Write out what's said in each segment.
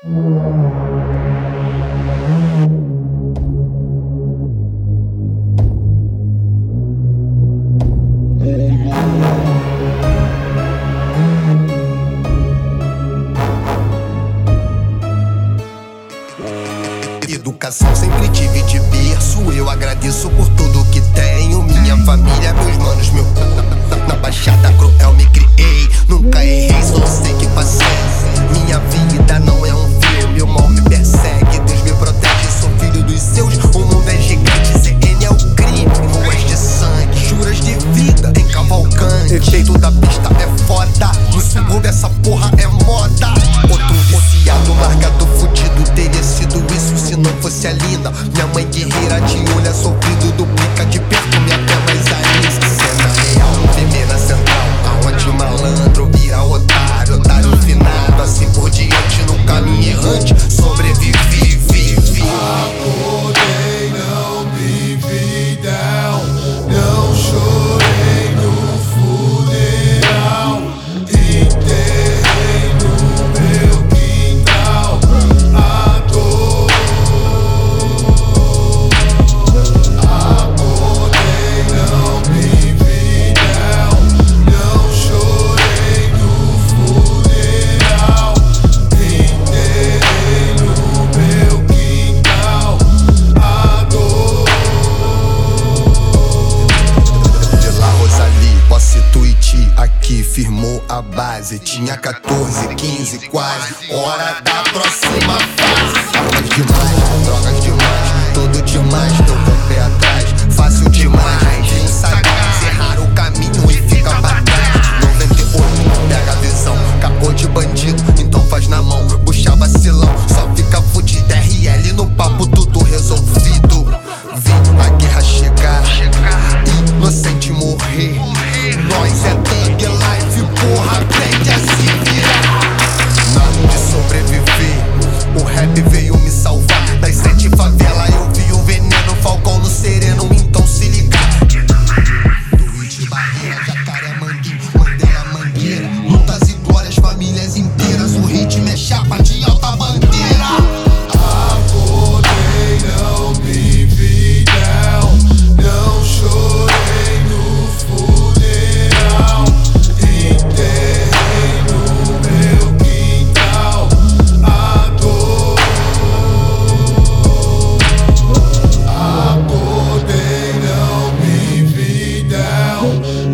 Educação sempre tive de berço. Eu agradeço por tudo que tenho. Minha família, meus manos, meu. Na, na, na, na te olha é sofrido, duplica de perto minha perna. base. Tinha 14, 15, quase. Hora da próxima fase. Drogas demais, drogas demais, tudo demais. me salvar das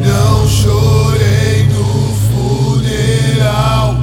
Não chorei no funeral.